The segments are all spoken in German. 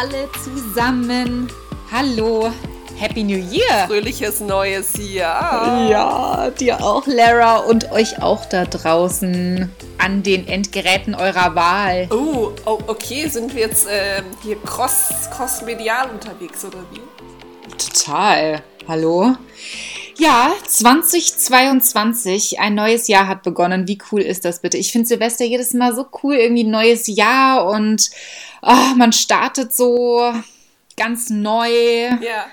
Alle zusammen. Hallo. Happy New Year. Fröhliches neues Jahr. Ja, dir auch, Lara, und euch auch da draußen an den Endgeräten eurer Wahl. Oh, oh okay, sind wir jetzt äh, hier cross, cross-medial unterwegs, oder wie? Total. Hallo? Ja, 2022, ein neues Jahr hat begonnen. Wie cool ist das bitte? Ich finde Silvester jedes Mal so cool, irgendwie ein neues Jahr und oh, man startet so ganz neu. Ja.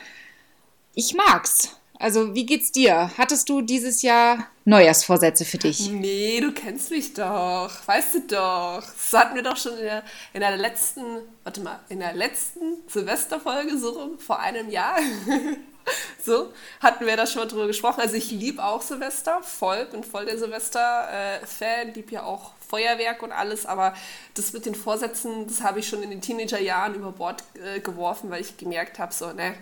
Ich mag's. Also, wie geht's dir? Hattest du dieses Jahr Neujahrsvorsätze für dich? Nee, du kennst mich doch. Weißt du doch. Das hatten wir doch schon in der, in der letzten, warte mal, in der letzten Silvesterfolge so rum, vor einem Jahr. so, hatten wir da schon mal drüber gesprochen. Also ich liebe auch Silvester, voll, bin voll der Silvester-Fan, liebe ja auch Feuerwerk und alles, aber das mit den Vorsätzen, das habe ich schon in den Teenagerjahren über Bord äh, geworfen, weil ich gemerkt habe, so, ne,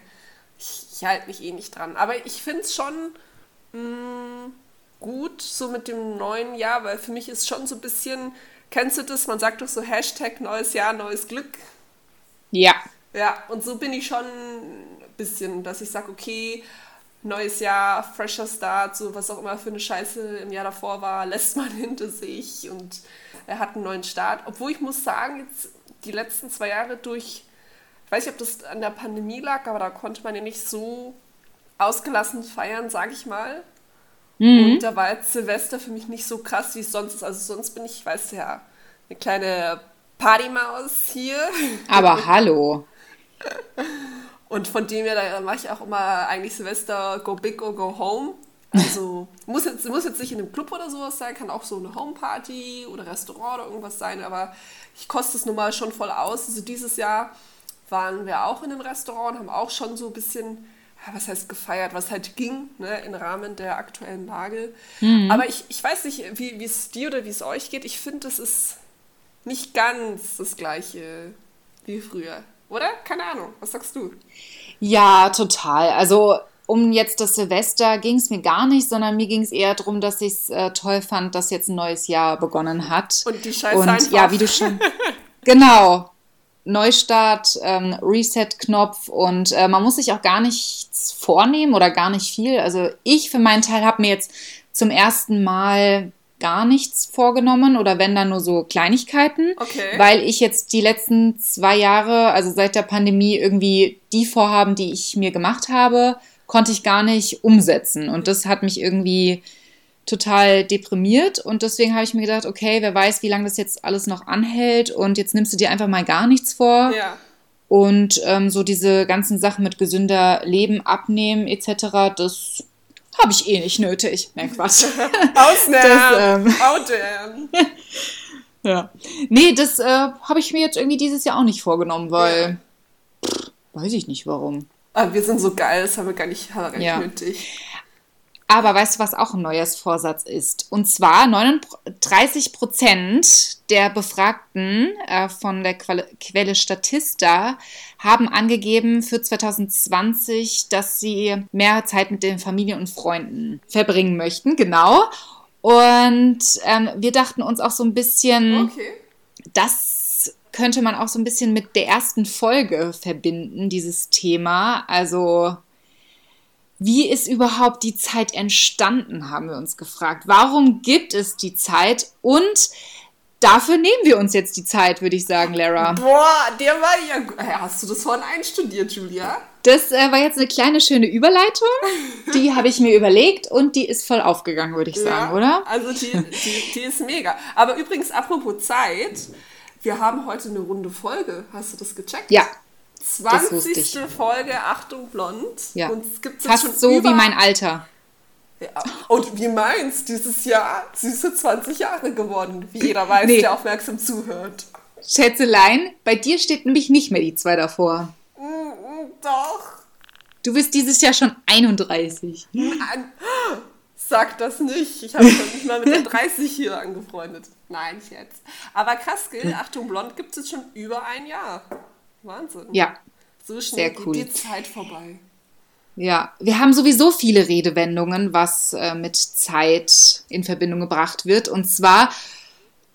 ich, ich halte mich eh nicht dran. Aber ich finde es schon mh, mm, gut, so mit dem neuen Jahr, weil für mich ist schon so ein bisschen, kennst du das, man sagt doch so Hashtag neues Jahr, neues Glück. Ja. Ja, und so bin ich schon bisschen, dass ich sage, okay, neues Jahr, fresher Start, so was auch immer für eine Scheiße im Jahr davor war, lässt man hinter sich und er hat einen neuen Start. Obwohl ich muss sagen, jetzt die letzten zwei Jahre durch, ich weiß nicht, ob das an der Pandemie lag, aber da konnte man ja nicht so ausgelassen feiern, sage ich mal. Mhm. Und da war jetzt Silvester für mich nicht so krass, wie es sonst ist. Also sonst bin ich, weiß ja, eine kleine Partymaus hier. Aber hallo. Und von dem her, da mache ich auch immer eigentlich Silvester Go Big or Go Home. Also muss jetzt, muss jetzt nicht in einem Club oder sowas sein, kann auch so eine Homeparty oder Restaurant oder irgendwas sein, aber ich koste es nun mal schon voll aus. Also dieses Jahr waren wir auch in einem Restaurant, haben auch schon so ein bisschen, was heißt gefeiert, was halt ging, ne, im Rahmen der aktuellen Lage. Mhm. Aber ich, ich weiß nicht, wie es dir oder wie es euch geht. Ich finde, es ist nicht ganz das gleiche wie früher. Oder? Keine Ahnung. Was sagst du? Ja, total. Also um jetzt das Silvester ging es mir gar nicht, sondern mir ging es eher darum, dass ich es äh, toll fand, dass jetzt ein neues Jahr begonnen hat. Und die Scheiße Und einfach. ja, wie du schon. genau. Neustart, ähm, Reset-Knopf und äh, man muss sich auch gar nichts vornehmen oder gar nicht viel. Also ich für meinen Teil habe mir jetzt zum ersten Mal gar nichts vorgenommen oder wenn dann nur so Kleinigkeiten, okay. weil ich jetzt die letzten zwei Jahre, also seit der Pandemie, irgendwie die Vorhaben, die ich mir gemacht habe, konnte ich gar nicht umsetzen. Und das hat mich irgendwie total deprimiert und deswegen habe ich mir gedacht, okay, wer weiß, wie lange das jetzt alles noch anhält und jetzt nimmst du dir einfach mal gar nichts vor. Ja. Und ähm, so diese ganzen Sachen mit gesünder Leben, abnehmen etc., das habe ich eh nicht nötig. Nein, Quatsch. Ausnehmen. Ähm, Outen. ja. Nee, das äh, habe ich mir jetzt irgendwie dieses Jahr auch nicht vorgenommen, weil ja. pff, weiß ich nicht warum. Aber ah, wir sind so geil, das haben wir gar nicht, haben wir gar nicht ja. nötig. Aber weißt du, was auch ein neues Vorsatz ist? Und zwar 39 Prozent der Befragten äh, von der Quelle, Quelle Statista haben angegeben für 2020, dass sie mehr Zeit mit den Familien und Freunden verbringen möchten. Genau. Und ähm, wir dachten uns auch so ein bisschen, okay. das könnte man auch so ein bisschen mit der ersten Folge verbinden, dieses Thema. Also wie ist überhaupt die Zeit entstanden, haben wir uns gefragt. Warum gibt es die Zeit? Und dafür nehmen wir uns jetzt die Zeit, würde ich sagen, Lara. Boah, der war ja. Hast du das vorhin einstudiert, Julia? Das äh, war jetzt eine kleine schöne Überleitung. Die habe ich mir überlegt und die ist voll aufgegangen, würde ich sagen, ja, oder? Also die, die, die ist mega. Aber übrigens, apropos Zeit, wir haben heute eine runde Folge. Hast du das gecheckt? Ja, 20. Folge Achtung Blond. Ja. Und es gibt Fast schon so über... wie mein Alter. Ja. Und wie meins, dieses Jahr süße 20 Jahre geworden, wie jeder weiß, Nee. der aufmerksam zuhört. Schätzelein, bei dir steht nämlich nicht mehr die zwei davor. Mm, mm, Doch. Du bist dieses Jahr schon 31. Nein. Sag das nicht. Ich habe mich nicht mal mit der 30 hier angefreundet. Nein, nicht jetzt. Aber krass, gell? Achtung Blond gibt es schon über ein Jahr. Wahnsinn. Ja, So schnell Sehr cool. geht die Zeit vorbei. ja. Wir haben sowieso viele Redewendungen, was äh, mit Zeit in Verbindung gebracht wird. Und zwar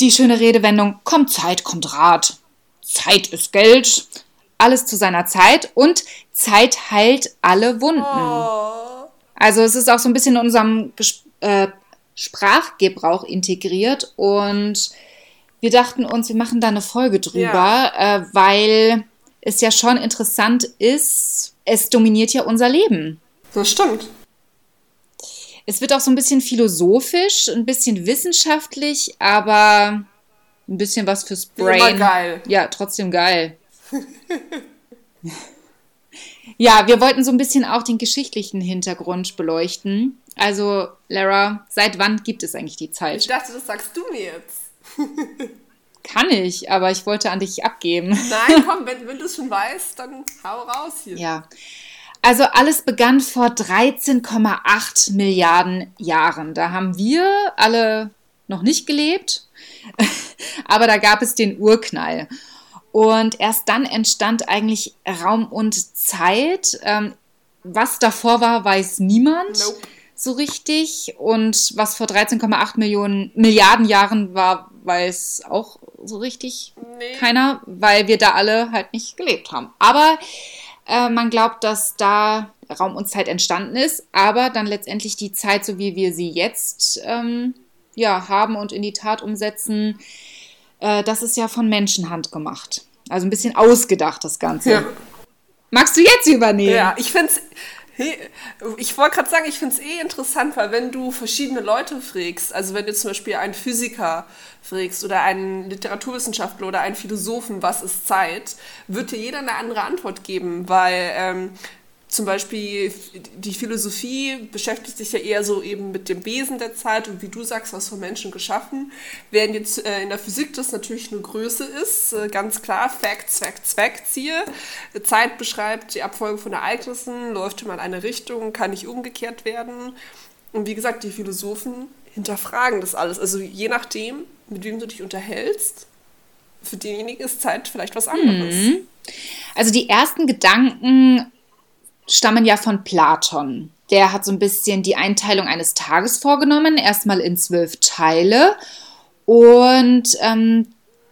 die schöne Redewendung, kommt Zeit, kommt Rat. Zeit ist Geld, alles zu seiner Zeit und Zeit heilt alle Wunden. Oh. Also es ist auch so ein bisschen in unserem äh, Sprachgebrauch integriert und wir dachten uns, wir machen da eine Folge drüber, ja. äh, weil es ja schon interessant ist, es dominiert ja unser Leben. Das stimmt. Es wird auch so ein bisschen philosophisch, ein bisschen wissenschaftlich, aber ein bisschen was fürs Brain. Immer geil. Ja, trotzdem geil. ja, wir wollten so ein bisschen auch den geschichtlichen Hintergrund beleuchten. Also, Lara, seit wann gibt es eigentlich die Zeit? Ich dachte, das sagst du mir jetzt. Kann ich, aber ich wollte an dich abgeben. Nein, komm, wenn, wenn du es schon weißt, dann hau raus hier. Ja. Also alles begann vor 13,8 Milliarden Jahren. Da haben wir alle noch nicht gelebt, aber da gab es den Urknall. Und erst dann entstand eigentlich Raum und Zeit. Ähm, was davor war, weiß niemand nope. so richtig. Und was vor 13,8 Millionen Milliarden Jahren war, weiß auch so richtig nee. keiner, weil wir da alle halt nicht gelebt haben. Aber äh, man glaubt, dass da Raum und Zeit entstanden ist, aber dann letztendlich die Zeit, so wie wir sie jetzt ähm, ja, haben und in die Tat umsetzen, äh, das ist ja von Menschenhand gemacht. Also ein bisschen ausgedacht, das Ganze. Ja. Magst du jetzt übernehmen? Ja, ich finde es. Ich wollte gerade sagen, ich finde es eh interessant, weil wenn du verschiedene Leute fragst, also wenn du zum Beispiel einen Physiker fragst oder einen Literaturwissenschaftler oder einen Philosophen, was ist Zeit, wird dir jeder eine andere Antwort geben, weil ähm, zum Beispiel die Philosophie beschäftigt sich ja eher so eben mit dem Wesen der Zeit und wie du sagst, was von Menschen geschaffen. Während jetzt äh, in der Physik das natürlich eine Größe ist, äh, ganz klar, Facts, Facts, Facts hier. Zeit beschreibt die Abfolge von Ereignissen, läuft immer in eine Richtung, kann nicht umgekehrt werden. Und wie gesagt, die Philosophen hinterfragen das alles. Also je nachdem, mit wem du dich unterhältst, für denjenigen ist Zeit vielleicht was anderes. Mhm. Also die ersten Gedanken stammen ja von Platon. Der hat so ein bisschen die Einteilung eines Tages vorgenommen, erstmal in zwölf Teile. Und ähm,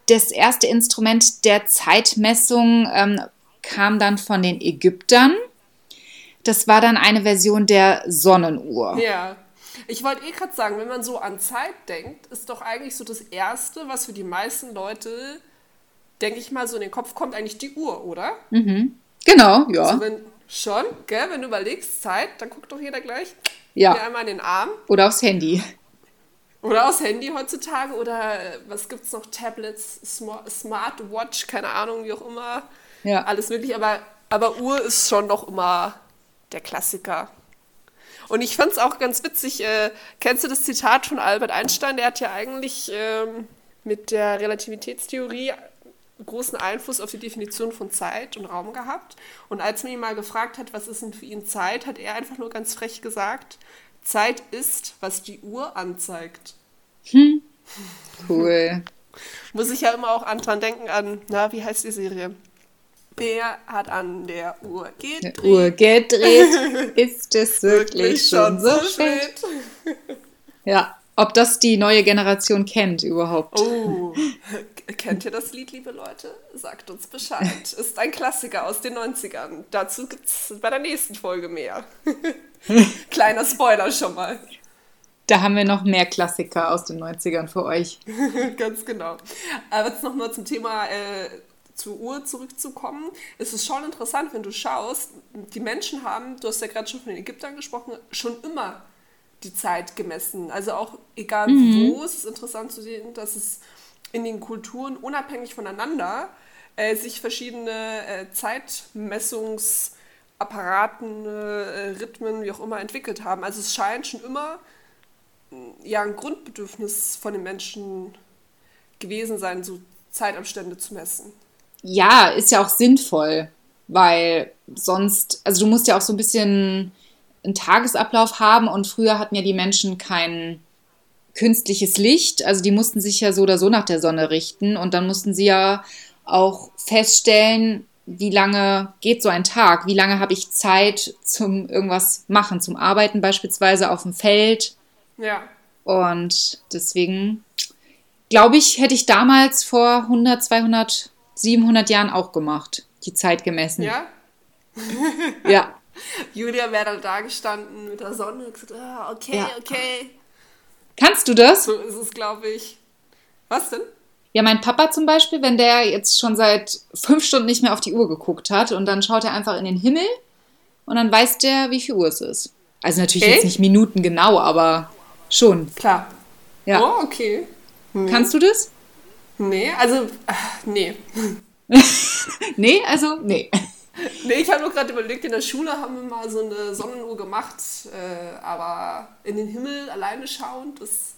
das erste Instrument der Zeitmessung ähm, kam dann von den Ägyptern. Das war dann eine Version der Sonnenuhr. Ja. Ich wollte eh gerade sagen, wenn man so an Zeit denkt, ist doch eigentlich so das Erste, was für die meisten Leute, denke ich mal, so in den Kopf kommt, eigentlich die Uhr, oder? Mhm. Genau, ja. Also wenn, Schon, gell? Wenn du überlegst, Zeit, dann guckt doch jeder gleich ja. einmal in den Arm. Oder aufs Handy. Oder aufs Handy heutzutage. Oder äh, was gibt es noch? Tablets, Smartwatch, keine Ahnung, wie auch immer. Ja. Alles möglich. Aber, aber Uhr ist schon noch immer der Klassiker. Und ich fand es auch ganz witzig. Äh, kennst du das Zitat von Albert Einstein? Der hat ja eigentlich ähm, mit der Relativitätstheorie großen Einfluss auf die Definition von Zeit und Raum gehabt. Und als man ihn mal gefragt hat, was ist denn für ihn Zeit, hat er einfach nur ganz frech gesagt, Zeit ist, was die Uhr anzeigt. Hm. Cool. Muss ich ja immer auch an dran denken an, na, wie heißt die Serie? Wer hat an der Uhr gedreht? Uhr gedreht. ist es wirklich, wirklich schon so spät? ja. Ob das die neue Generation kennt überhaupt. Oh, kennt ihr das Lied, liebe Leute? Sagt uns Bescheid. Ist ein Klassiker aus den 90ern. Dazu gibt es bei der nächsten Folge mehr. Kleiner Spoiler schon mal. Da haben wir noch mehr Klassiker aus den 90ern für euch. Ganz genau. Aber jetzt nochmal zum Thema äh, zur Uhr zurückzukommen. Es ist schon interessant, wenn du schaust, die Menschen haben, du hast ja gerade schon von den Ägyptern gesprochen, schon immer die Zeit gemessen. Also auch egal mhm. wo, es ist interessant zu sehen, dass es in den Kulturen unabhängig voneinander äh, sich verschiedene äh, Zeitmessungsapparaten, äh, Rhythmen, wie auch immer, entwickelt haben. Also es scheint schon immer ja, ein Grundbedürfnis von den Menschen gewesen sein, so Zeitabstände zu messen. Ja, ist ja auch sinnvoll, weil sonst, also du musst ja auch so ein bisschen einen Tagesablauf haben und früher hatten ja die Menschen kein künstliches Licht, also die mussten sich ja so oder so nach der Sonne richten und dann mussten sie ja auch feststellen, wie lange geht so ein Tag, wie lange habe ich Zeit zum irgendwas machen, zum Arbeiten beispielsweise auf dem Feld. Ja. Und deswegen glaube ich, hätte ich damals vor 100, 200 700 Jahren auch gemacht, die Zeit gemessen. Ja? Ja. Julia wäre dann da gestanden mit der Sonne und gesagt, ah, okay, Ja. okay. Kannst du das? So ist es, glaube ich. Was denn? Ja, mein Papa zum Beispiel, wenn der jetzt schon seit fünf Stunden nicht mehr auf die Uhr geguckt hat und dann schaut er einfach in den Himmel und dann weiß der, wie viel Uhr es ist. Also natürlich Echt? jetzt nicht Minuten genau, aber schon. Klar. Ja. Oh, okay. Kannst du das? Nee, also, nee. Nee, also nee. Nee, ich habe nur gerade überlegt, in der Schule haben wir mal so eine Sonnenuhr gemacht, äh, aber in den Himmel alleine schauen, das,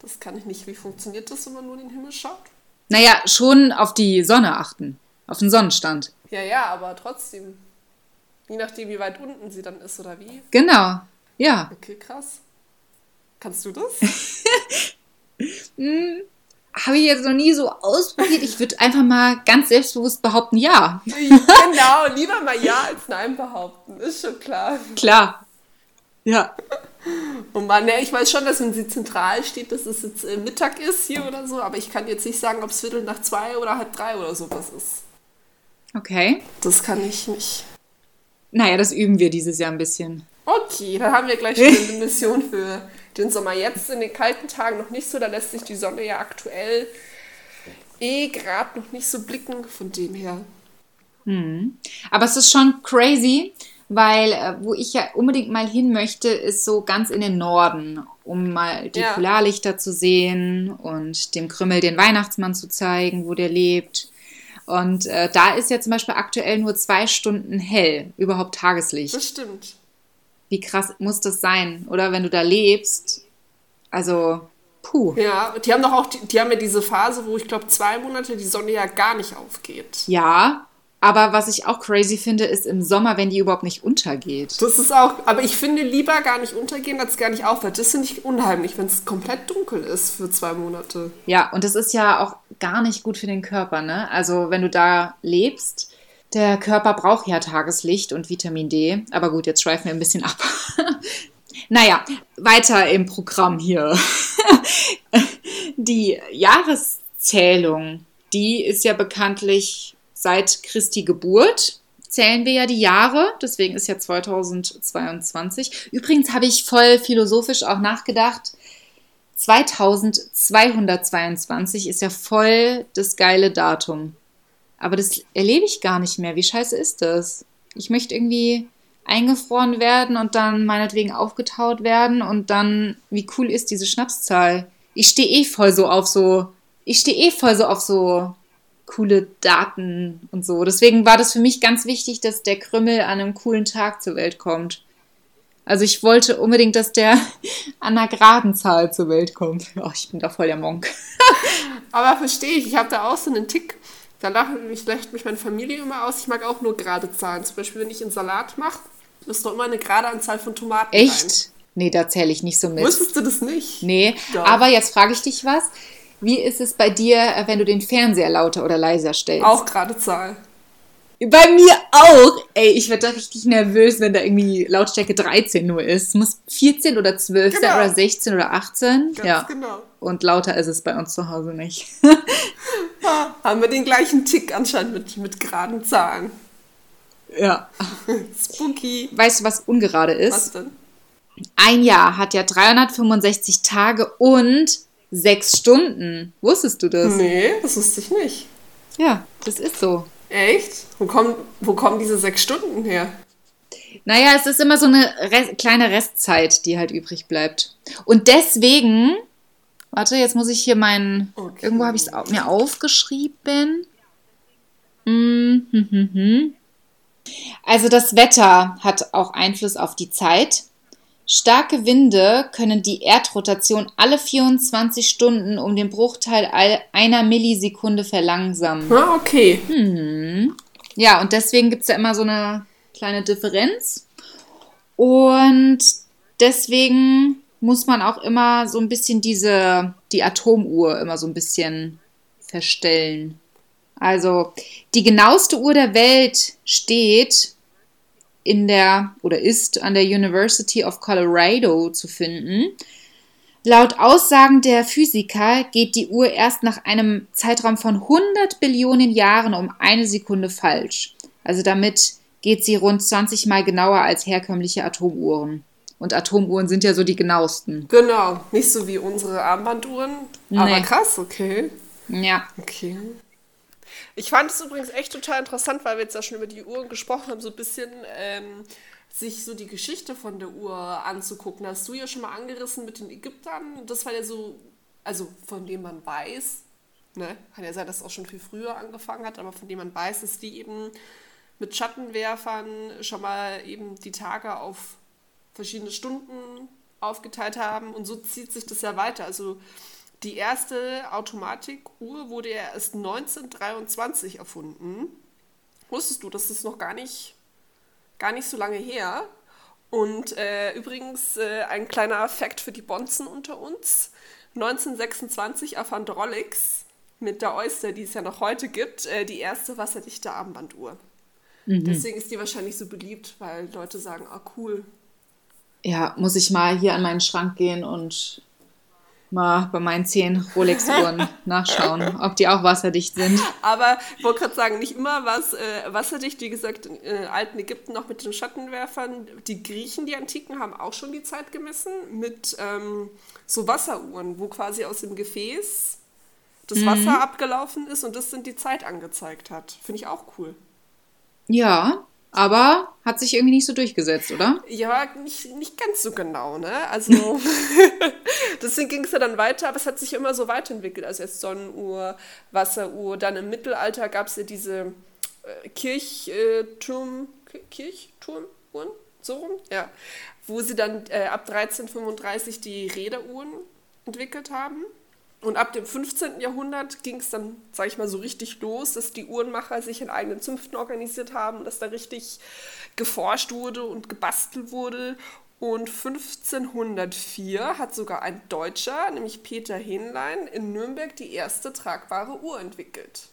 das kann ich nicht. Wie funktioniert das, wenn man nur in den Himmel schaut? Naja, schon auf die Sonne achten. Auf den Sonnenstand. Ja, ja, aber trotzdem. Je nachdem, wie weit unten sie dann ist oder wie. Genau. Ja. Okay, krass. Kannst du das? Habe ich jetzt noch nie so ausprobiert. Ich würde einfach mal ganz selbstbewusst behaupten, ja. genau, lieber mal Ja als Nein behaupten, ist schon klar. Klar. Ja. Und man, ne, ich weiß schon, dass wenn sie zentral steht, dass es jetzt äh, Mittag ist hier oder so, aber ich kann jetzt nicht sagen, ob es Viertel nach zwei oder halb drei oder sowas ist. Okay. Das kann ich nicht. Naja, das üben wir dieses Jahr ein bisschen. Okay, dann haben wir gleich schon eine Mission für den Sommer. Jetzt in den kalten Tagen noch nicht so, da lässt sich die Sonne ja aktuell eh gerade noch nicht so blicken, von dem her. Aber es ist schon crazy, weil äh, wo ich ja unbedingt mal hin möchte, ist so ganz in den Norden, um mal die Ja. Polarlichter zu sehen und dem Krümmel den Weihnachtsmann zu zeigen, wo der lebt. Und äh, da ist ja zum Beispiel aktuell nur zwei Stunden hell, überhaupt Tageslicht. Das stimmt. Wie krass muss das sein? Oder wenn du da lebst, also, puh. Ja, die haben doch auch, die, die haben ja diese Phase, wo ich glaube zwei Monate die Sonne ja gar nicht aufgeht. Ja, aber was ich auch crazy finde, ist im Sommer, wenn die überhaupt nicht untergeht. Das ist auch, aber ich finde lieber gar nicht untergehen, als gar nicht aufhört. Das finde ich unheimlich, wenn es komplett dunkel ist für zwei Monate. Ja, und das ist ja auch gar nicht gut für den Körper, ne? Also, wenn du da lebst, der Körper braucht ja Tageslicht und Vitamin D. Aber gut, jetzt schweifen wir ein bisschen ab. naja, weiter im Programm hier. Die Jahreszählung, die ist ja bekanntlich seit Christi Geburt. Zählen wir ja die Jahre, deswegen ist ja 2022. Übrigens habe ich voll philosophisch auch nachgedacht. 2222 ist ja voll das geile Datum. Aber das erlebe ich gar nicht mehr. Wie scheiße ist das? Ich möchte irgendwie eingefroren werden und dann meinetwegen aufgetaut werden und dann, wie cool ist diese Schnapszahl? Ich stehe eh voll so auf so, ich stehe eh voll so auf so coole Daten und so. Deswegen war das für mich ganz wichtig, dass der Krümmel an einem coolen Tag zur Welt kommt. Also ich wollte unbedingt, dass der an einer geraden Zahl zur Welt kommt. Oh, ich bin da voll der Monk. Aber verstehe ich, ich habe da auch so einen Tick. Da lacht mich, lacht mich meine Familie immer aus. Ich mag auch nur gerade Zahlen. Zum Beispiel, wenn ich einen Salat mache, ist doch immer eine gerade Anzahl von Tomaten rein. Echt? Nee, da zähle ich nicht so mit. Wusstest du das nicht? Nee, Doch. aber jetzt frage ich dich was. Wie ist es bei dir, wenn du den Fernseher lauter oder leiser stellst? Auch gerade Zahl. Bei mir auch. Ey, ich werde da richtig nervös, wenn da irgendwie Lautstärke 13 nur ist. Es muss 14 oder 12 sein Genau. oder 16 oder 18. Ganz ja. genau. Und lauter ist es bei uns zu Hause nicht. Ha, haben wir den gleichen Tick anscheinend mit, mit geraden Zahlen. ja. Spooky. Weißt du, was ungerade ist? Was denn? Ein Jahr hat ja 365 Tage und 6 Stunden. Wusstest du das? Nee, das wusste ich nicht. Ja, das ist so. Echt? Wo kommen, wo kommen diese sechs Stunden her? Naja, es ist immer so eine Rest, kleine Restzeit, die halt übrig bleibt. Und deswegen, warte, jetzt muss ich hier meinen, Okay. irgendwo habe ich es mir aufgeschrieben. Hm, hm, hm. Also das Wetter hat auch Einfluss auf die Zeit. Starke Winde können die Erdrotation alle 24 Stunden um den Bruchteil einer Millisekunde verlangsamen. Ah, okay. Ja, und deswegen gibt es ja immer so eine kleine Differenz. Und deswegen muss man auch immer so ein bisschen diese, die Atomuhr immer so ein bisschen verstellen. Also die genaueste Uhr der Welt steht in der oder ist an der University of Colorado zu finden. Laut Aussagen der Physiker geht die Uhr erst nach einem Zeitraum von 100 Billionen Jahren um eine Sekunde falsch. Also damit geht sie rund 20 mal genauer als herkömmliche Atomuhren. Und Atomuhren sind ja so die genauesten. Genau, nicht so wie unsere Armbanduhren. Nee. Aber krass, okay. Ja. Okay. Ich fand es übrigens echt total interessant, weil wir jetzt ja schon über die Uhren gesprochen haben, so ein bisschen ähm, sich so die Geschichte von der Uhr anzugucken. Hast du ja schon mal angerissen mit den Ägyptern. Das war ja so, also von dem man weiß, ne, kann ja sein, dass es auch schon viel früher angefangen hat, aber von dem man weiß, dass die eben mit Schattenwerfern schon mal eben die Tage auf verschiedene Stunden aufgeteilt haben und so zieht sich das ja weiter. Also die erste Automatikuhr wurde ja erst 1923 erfunden. Wusstest du, das ist noch gar nicht, gar nicht so lange her. Und äh, übrigens äh, ein kleiner Fakt für die Bonzen unter uns. 1926 erfand Rolex mit der Oyster, die es ja noch heute gibt, äh, die erste wasserdichte Armbanduhr. Mhm. Deswegen ist die wahrscheinlich so beliebt, weil Leute sagen, ah cool. Ja, muss ich mal hier an meinen Schrank gehen und mal bei meinen zehn Rolex-Uhren nachschauen, ob die auch wasserdicht sind. Aber ich wollte gerade sagen, nicht immer war es äh, wasserdicht. Wie gesagt, in äh, alten Ägypten noch mit den Schattenwerfern. Die Griechen, die Antiken, haben auch schon die Zeit gemessen mit ähm, so Wasseruhren, wo quasi aus dem Gefäß das mhm. Wasser abgelaufen ist und das sind die Zeit angezeigt hat. Finde ich auch cool. Ja, aber hat sich irgendwie nicht so durchgesetzt, oder? Ja, nicht, nicht ganz so genau, ne? Also, deswegen ging es ja dann weiter, aber es hat sich immer so weiterentwickelt. Also erst Sonnenuhr, Wasseruhr, dann im Mittelalter gab es ja diese äh, Kirchturm, äh, Kirchturmuhren, so rum, ja. Wo sie dann äh, ab 1335 die Räderuhren entwickelt haben. Und ab dem 15. Jahrhundert ging es dann, sage ich mal, so richtig los, dass die Uhrenmacher sich in eigenen Zünften organisiert haben, dass da richtig geforscht wurde und gebastelt wurde. Und 1504 hat sogar ein Deutscher, nämlich Peter Hähnlein, in Nürnberg die erste tragbare Uhr entwickelt.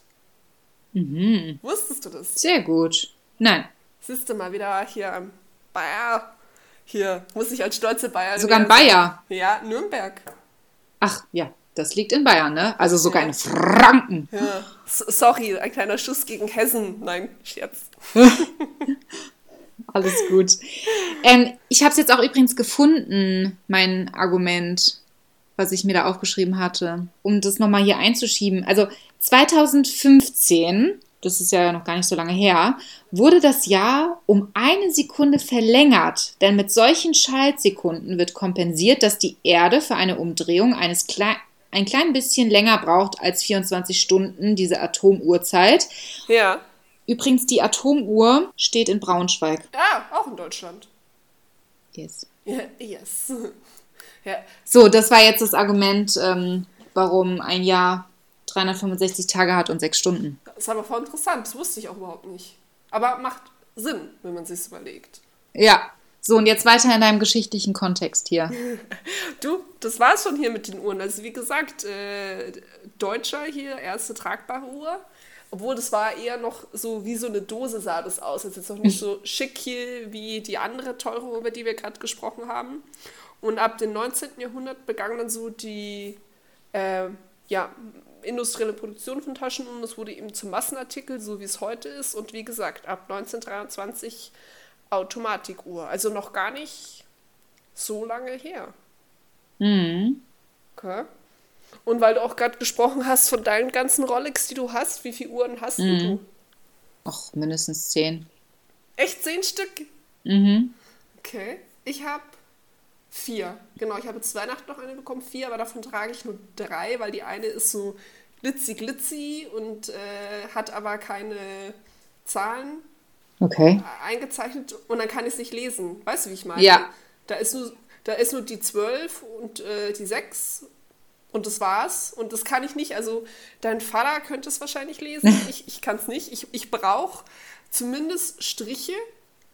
Mhm. Wusstest du das? Sehr gut. Nein. Siehst du mal wieder hier am Bayer. Hier muss ich als stolze Bayer. Sogar ein Bayer. Ja, Nürnberg. Ach, ja. Das liegt in Bayern, ne? Also sogar ja. in Franken. Ja. Sorry, ein kleiner Schuss gegen Hessen. Nein, Scherz. Alles gut. Ähm, ich habe es jetzt auch übrigens gefunden, mein Argument, was ich mir da aufgeschrieben hatte, um das nochmal hier einzuschieben. Also 2015, das ist ja noch gar nicht so lange her, wurde das Jahr um eine Sekunde verlängert, denn mit solchen Schaltsekunden wird kompensiert, dass die Erde für eine Umdrehung eines kleinen ein klein bisschen länger braucht als 24 Stunden, diese Atomuhrzeit. Ja. Übrigens, die Atomuhr steht in Braunschweig. Ah, auch in Deutschland. Yes. Yes. ja. So, das war jetzt das Argument, ähm, warum ein Jahr 365 Tage hat und sechs Stunden. Das ist aber voll interessant, das wusste ich auch überhaupt nicht. Aber macht Sinn, wenn man sich überlegt. Ja, so, und jetzt weiter in deinem geschichtlichen Kontext hier. Du, das war es schon hier mit den Uhren. Also wie gesagt, äh, Deutscher hier, erste tragbare Uhr. Obwohl das war eher noch so wie so eine Dose sah das aus. Also jetzt noch nicht so schick hier wie die andere teure, Uhr, über die wir gerade gesprochen haben. Und ab dem 19. Jahrhundert begann dann so die äh, ja, industrielle Produktion von Taschenuhren. Das wurde eben zum Massenartikel, so wie es heute ist. Und wie gesagt, ab 1923 Automatikuhr. Also noch gar nicht so lange her. Mhm. Okay. Und weil du auch gerade gesprochen hast von deinen ganzen Rolex, die du hast, wie viele Uhren hast mhm. du? Ach, mindestens zehn. Echt zehn Stück? Mhm. Okay. Ich habe vier. Genau, ich habe zwei Nacht noch eine bekommen, vier, aber davon trage ich nur drei, weil die eine ist so glitzy glitzy und äh, hat aber keine Zahlen okay. eingezeichnet und dann kann ich es nicht lesen. Weißt du, wie ich meine? Ja. Da ist nur, da ist nur die 12 und äh, die 6 und das war's. Und das kann ich nicht. Also dein Vater könnte es wahrscheinlich lesen. Ich, ich kann es nicht. Ich, ich brauche zumindest Striche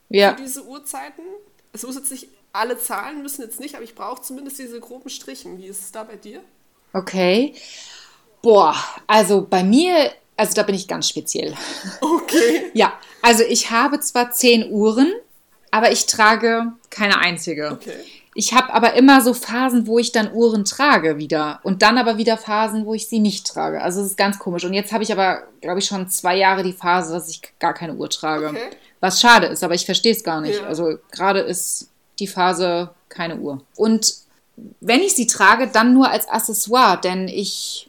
ja. für diese Uhrzeiten. Es muss jetzt nicht, alle Zahlen müssen jetzt nicht, aber ich brauche zumindest diese groben Strichen. Wie ist es da bei dir? Okay. Boah, also bei mir also da bin ich ganz speziell. Okay. ja, also ich habe zwar zehn Uhren, aber ich trage keine einzige. Okay. Ich habe aber immer so Phasen, wo ich dann Uhren trage wieder. Und dann aber wieder Phasen, wo ich sie nicht trage. Also es ist ganz komisch. Und jetzt habe ich aber, glaube ich, schon zwei Jahre die Phase, dass ich gar keine Uhr trage. Okay. Was schade ist, aber ich verstehe es gar nicht. Ja. Also gerade ist die Phase keine Uhr. Und wenn ich sie trage, dann nur als Accessoire, denn ich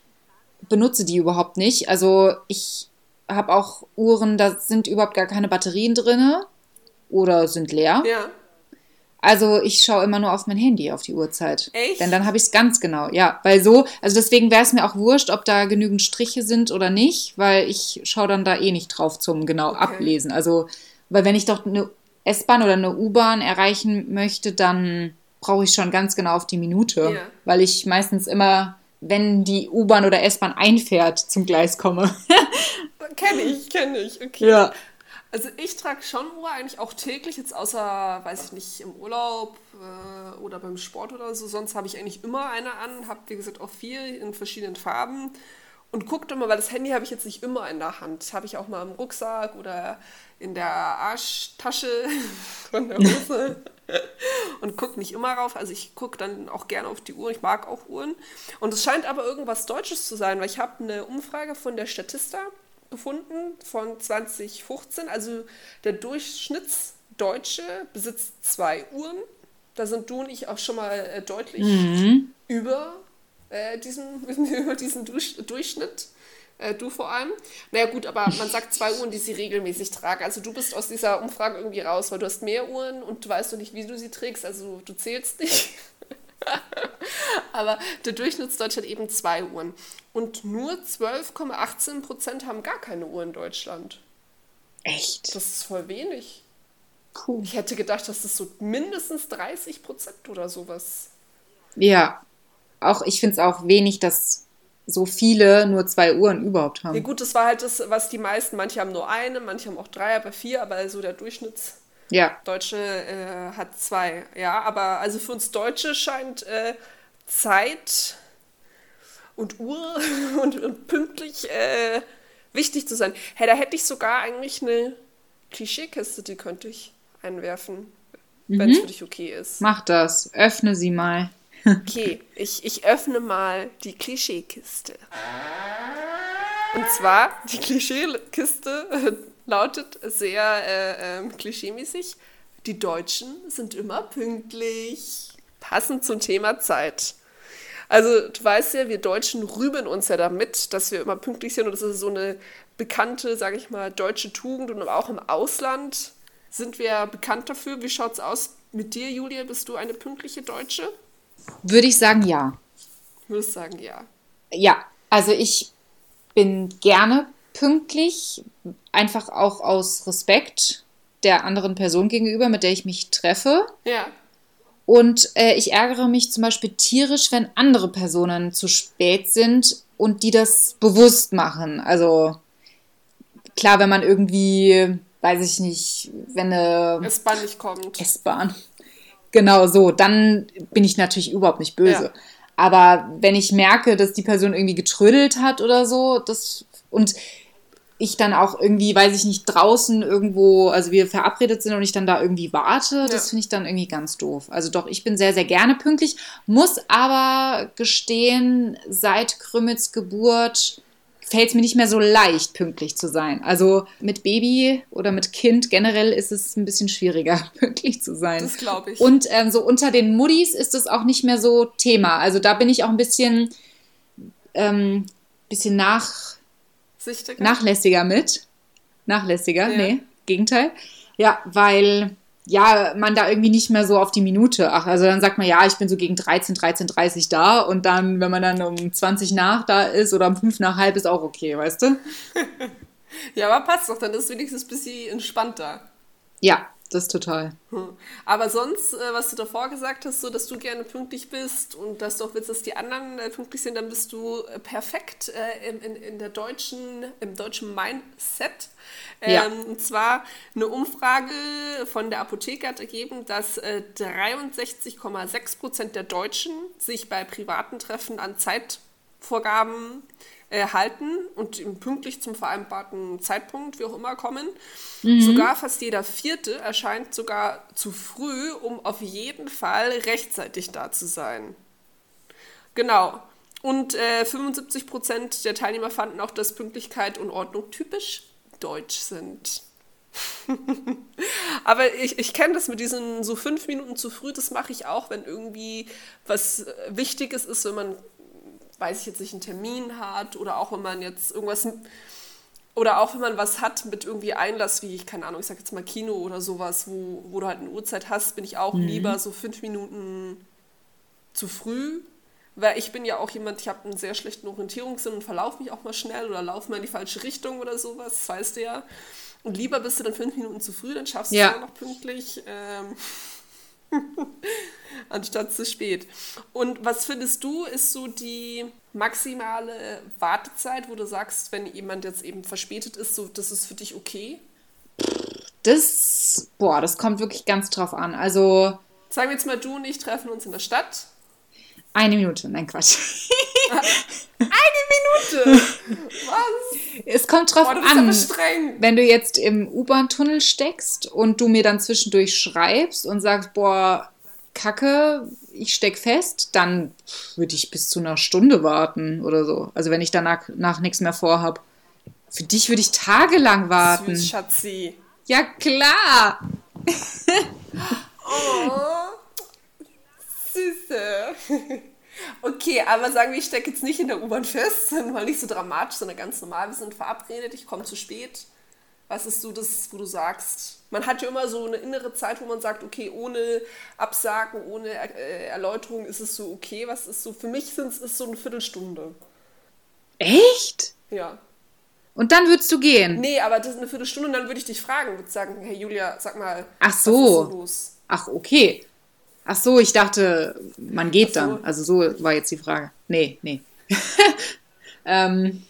benutze die überhaupt nicht. Also ich habe auch Uhren, da sind überhaupt gar keine Batterien drin oder sind leer. Ja. Also ich schaue immer nur auf mein Handy auf die Uhrzeit. Echt? Denn dann habe ich es ganz genau. Ja, weil so, also deswegen wäre es mir auch wurscht, ob da genügend Striche sind oder nicht, weil ich schaue dann da eh nicht drauf zum genau okay. ablesen. Also, weil wenn ich doch eine S-Bahn oder eine U-Bahn erreichen möchte, dann brauche ich schon ganz genau auf die Minute, ja. weil ich meistens immer, wenn die U-Bahn oder S-Bahn einfährt, zum Gleis komme. kenne ich, kenne ich, okay. Ja. Also ich trage schon Uhr eigentlich auch täglich, jetzt außer, weiß ich nicht, im Urlaub äh, oder beim Sport oder so. Sonst habe ich eigentlich immer eine an, habe wie gesagt auch viel in verschiedenen Farben und guckt immer, weil das Handy habe ich jetzt nicht immer in der Hand. Habe ich auch mal im Rucksack oder in der Arschtasche von der Hose und gucke nicht immer rauf. Also ich gucke dann auch gerne auf die Uhr. Ich mag auch Uhren. Und es scheint aber irgendwas Deutsches zu sein, weil ich habe eine Umfrage von der Statista gefunden von 2015. Also der Durchschnittsdeutsche besitzt zwei Uhren. Da sind du und ich auch schon mal äh, deutlich mhm. über, äh, diesen, über diesen Durch Durchschnitt. Äh, du vor allem. Naja gut, aber man sagt zwei Uhren, die sie regelmäßig tragen. Also du bist aus dieser Umfrage irgendwie raus, weil du hast mehr Uhren und du weißt noch nicht, wie du sie trägst. Also du zählst nicht. aber der Durchschnittsdeutsche hat eben zwei Uhren. Und nur 12,18 Prozent haben gar keine Uhr in Deutschland. Echt? Das ist voll wenig. Puh. Ich hätte gedacht, dass das so mindestens 30 Prozent oder sowas. Ja, auch ich finde es auch wenig, dass so viele nur zwei Uhren überhaupt haben. Ja gut, das war halt das, was die meisten, manche haben nur eine, manche haben auch drei, aber vier, aber so der Durchschnitts ja. Deutsche äh, hat zwei. Ja, aber also für uns Deutsche scheint äh, Zeit und Uhr und, und pünktlich äh, wichtig zu sein. Hey, da hätte ich sogar eigentlich eine Klischeekiste, die könnte ich einwerfen, mhm. wenn es für dich okay ist. Mach das, öffne sie mal. Okay, ich, ich öffne mal die Klischeekiste. Und zwar, die Klischeekiste lautet sehr äh, äh, klischeemäßig, die Deutschen sind immer pünktlich. Passend zum Thema Zeit. Also du weißt ja, wir Deutschen rühmen uns ja damit, dass wir immer pünktlich sind und das ist so eine bekannte, sage ich mal, deutsche Tugend und auch im Ausland sind wir bekannt dafür. Wie schaut es aus mit dir, Julia? Bist du eine pünktliche Deutsche? Würde ich sagen, ja. Würdest sagen, ja. Ja, also ich bin gerne pünktlich, einfach auch aus Respekt der anderen Person gegenüber, mit der ich mich treffe. Ja. Und äh, ich ärgere mich zum Beispiel tierisch, wenn andere Personen zu spät sind und die das bewusst machen. Also klar, wenn man irgendwie, weiß ich nicht, wenn eine S-Bahn nicht kommt. S-Bahn Genau so, dann bin ich natürlich überhaupt nicht böse. Ja. Aber wenn ich merke, dass die Person irgendwie getrödelt hat oder so, das und ich dann auch irgendwie, weiß ich nicht, draußen irgendwo, also wir verabredet sind und ich dann da irgendwie warte, ja. das finde ich dann irgendwie ganz doof. Also doch, ich bin sehr, sehr gerne pünktlich, muss aber gestehen, seit Krümmels Geburt fällt es mir nicht mehr so leicht, pünktlich zu sein. Also mit Baby oder mit Kind generell ist es ein bisschen schwieriger, pünktlich zu sein. Das glaube ich. Und ähm, so unter den Muddis ist es auch nicht mehr so Thema. Also da bin ich auch ein bisschen, ähm, bisschen nach, nachlässiger mit. Nachlässiger, ja. nee, Gegenteil. Ja, weil ja, man da irgendwie nicht mehr so auf die Minute. Ach, also dann sagt man, ja, ich bin so gegen 13, 13.30 da und dann, wenn man dann um 20 nach da ist oder um 5 nach halb, ist auch okay, weißt du? ja, aber passt doch, dann ist es wenigstens ein bisschen entspannter. Ja, das total. Hm. Aber sonst, äh, was du davor gesagt hast, so dass du gerne pünktlich bist und dass du auch willst, dass die anderen äh, pünktlich sind, dann bist du äh, perfekt in, in, in der deutschen, im deutschen Mindset. Ja. Ähm, und zwar eine Umfrage von der Apotheke hat ergeben, dass 63,6 Prozent der Deutschen sich bei privaten Treffen an Zeitvorgaben halten und pünktlich zum vereinbarten Zeitpunkt, wie auch immer, kommen. Mhm. Sogar fast jeder Vierte erscheint sogar zu früh, um auf jeden Fall rechtzeitig da zu sein. Genau. Und äh, 75 Prozent der Teilnehmer fanden auch, dass Pünktlichkeit und Ordnung typisch deutsch sind. Aber ich, ich kenne das mit diesen so fünf Minuten zu früh, das mache ich auch, wenn irgendwie was Wichtiges ist, wenn man, weiß ich jetzt nicht, einen Termin hat oder auch wenn man jetzt irgendwas, oder auch wenn man was hat mit irgendwie Einlass, wie ich, keine Ahnung, ich sag jetzt mal Kino oder sowas, wo, wo du halt eine Uhrzeit hast, bin ich auch mhm. lieber so fünf Minuten zu früh, weil ich bin ja auch jemand, ich habe einen sehr schlechten Orientierungssinn und verlaufe mich auch mal schnell oder laufe mal in die falsche Richtung oder sowas, das weißt du ja. Und lieber bist du dann fünf Minuten zu früh, dann schaffst du ja. es noch pünktlich, ähm, anstatt zu spät. Und was findest du, ist so die maximale Wartezeit, wo du sagst, wenn jemand jetzt eben verspätet ist, so, das ist für dich okay? Das, boah, das kommt wirklich ganz drauf an. Also. Sagen wir jetzt mal, du und ich treffen uns in der Stadt. Eine Minute, nein, Quatsch. Eine Minute? Was? Es kommt drauf Boah, an, wenn du jetzt im U-Bahn-Tunnel steckst und du mir dann zwischendurch schreibst und sagst, boah, Kacke, ich steck fest, dann würde ich bis zu einer Stunde warten oder so. Also wenn ich danach nach nichts mehr vorhab. Für dich würde ich tagelang warten. Süß, Schatzi. Ja, klar. oh. Süße. Okay, aber sagen wir, ich stecke jetzt nicht in der U-Bahn fest, mal nicht so dramatisch, sondern ganz normal. Wir sind verabredet, ich komme zu spät. Was ist so das, wo du sagst? Man hat ja immer so eine innere Zeit, wo man sagt, okay, ohne Absagen, ohne äh, Erläuterung ist es so okay. Was ist so? Für mich sind es so eine Viertelstunde. Echt? Ja. Und dann würdest du gehen? Nee, aber das ist eine Viertelstunde und dann würde ich dich fragen, würde sagen, hey Julia, sag mal, Ach so. was ist so los? Ach, okay. Ach so, ich dachte, man geht so. dann. Also so war jetzt die Frage. Nee, nee. ähm,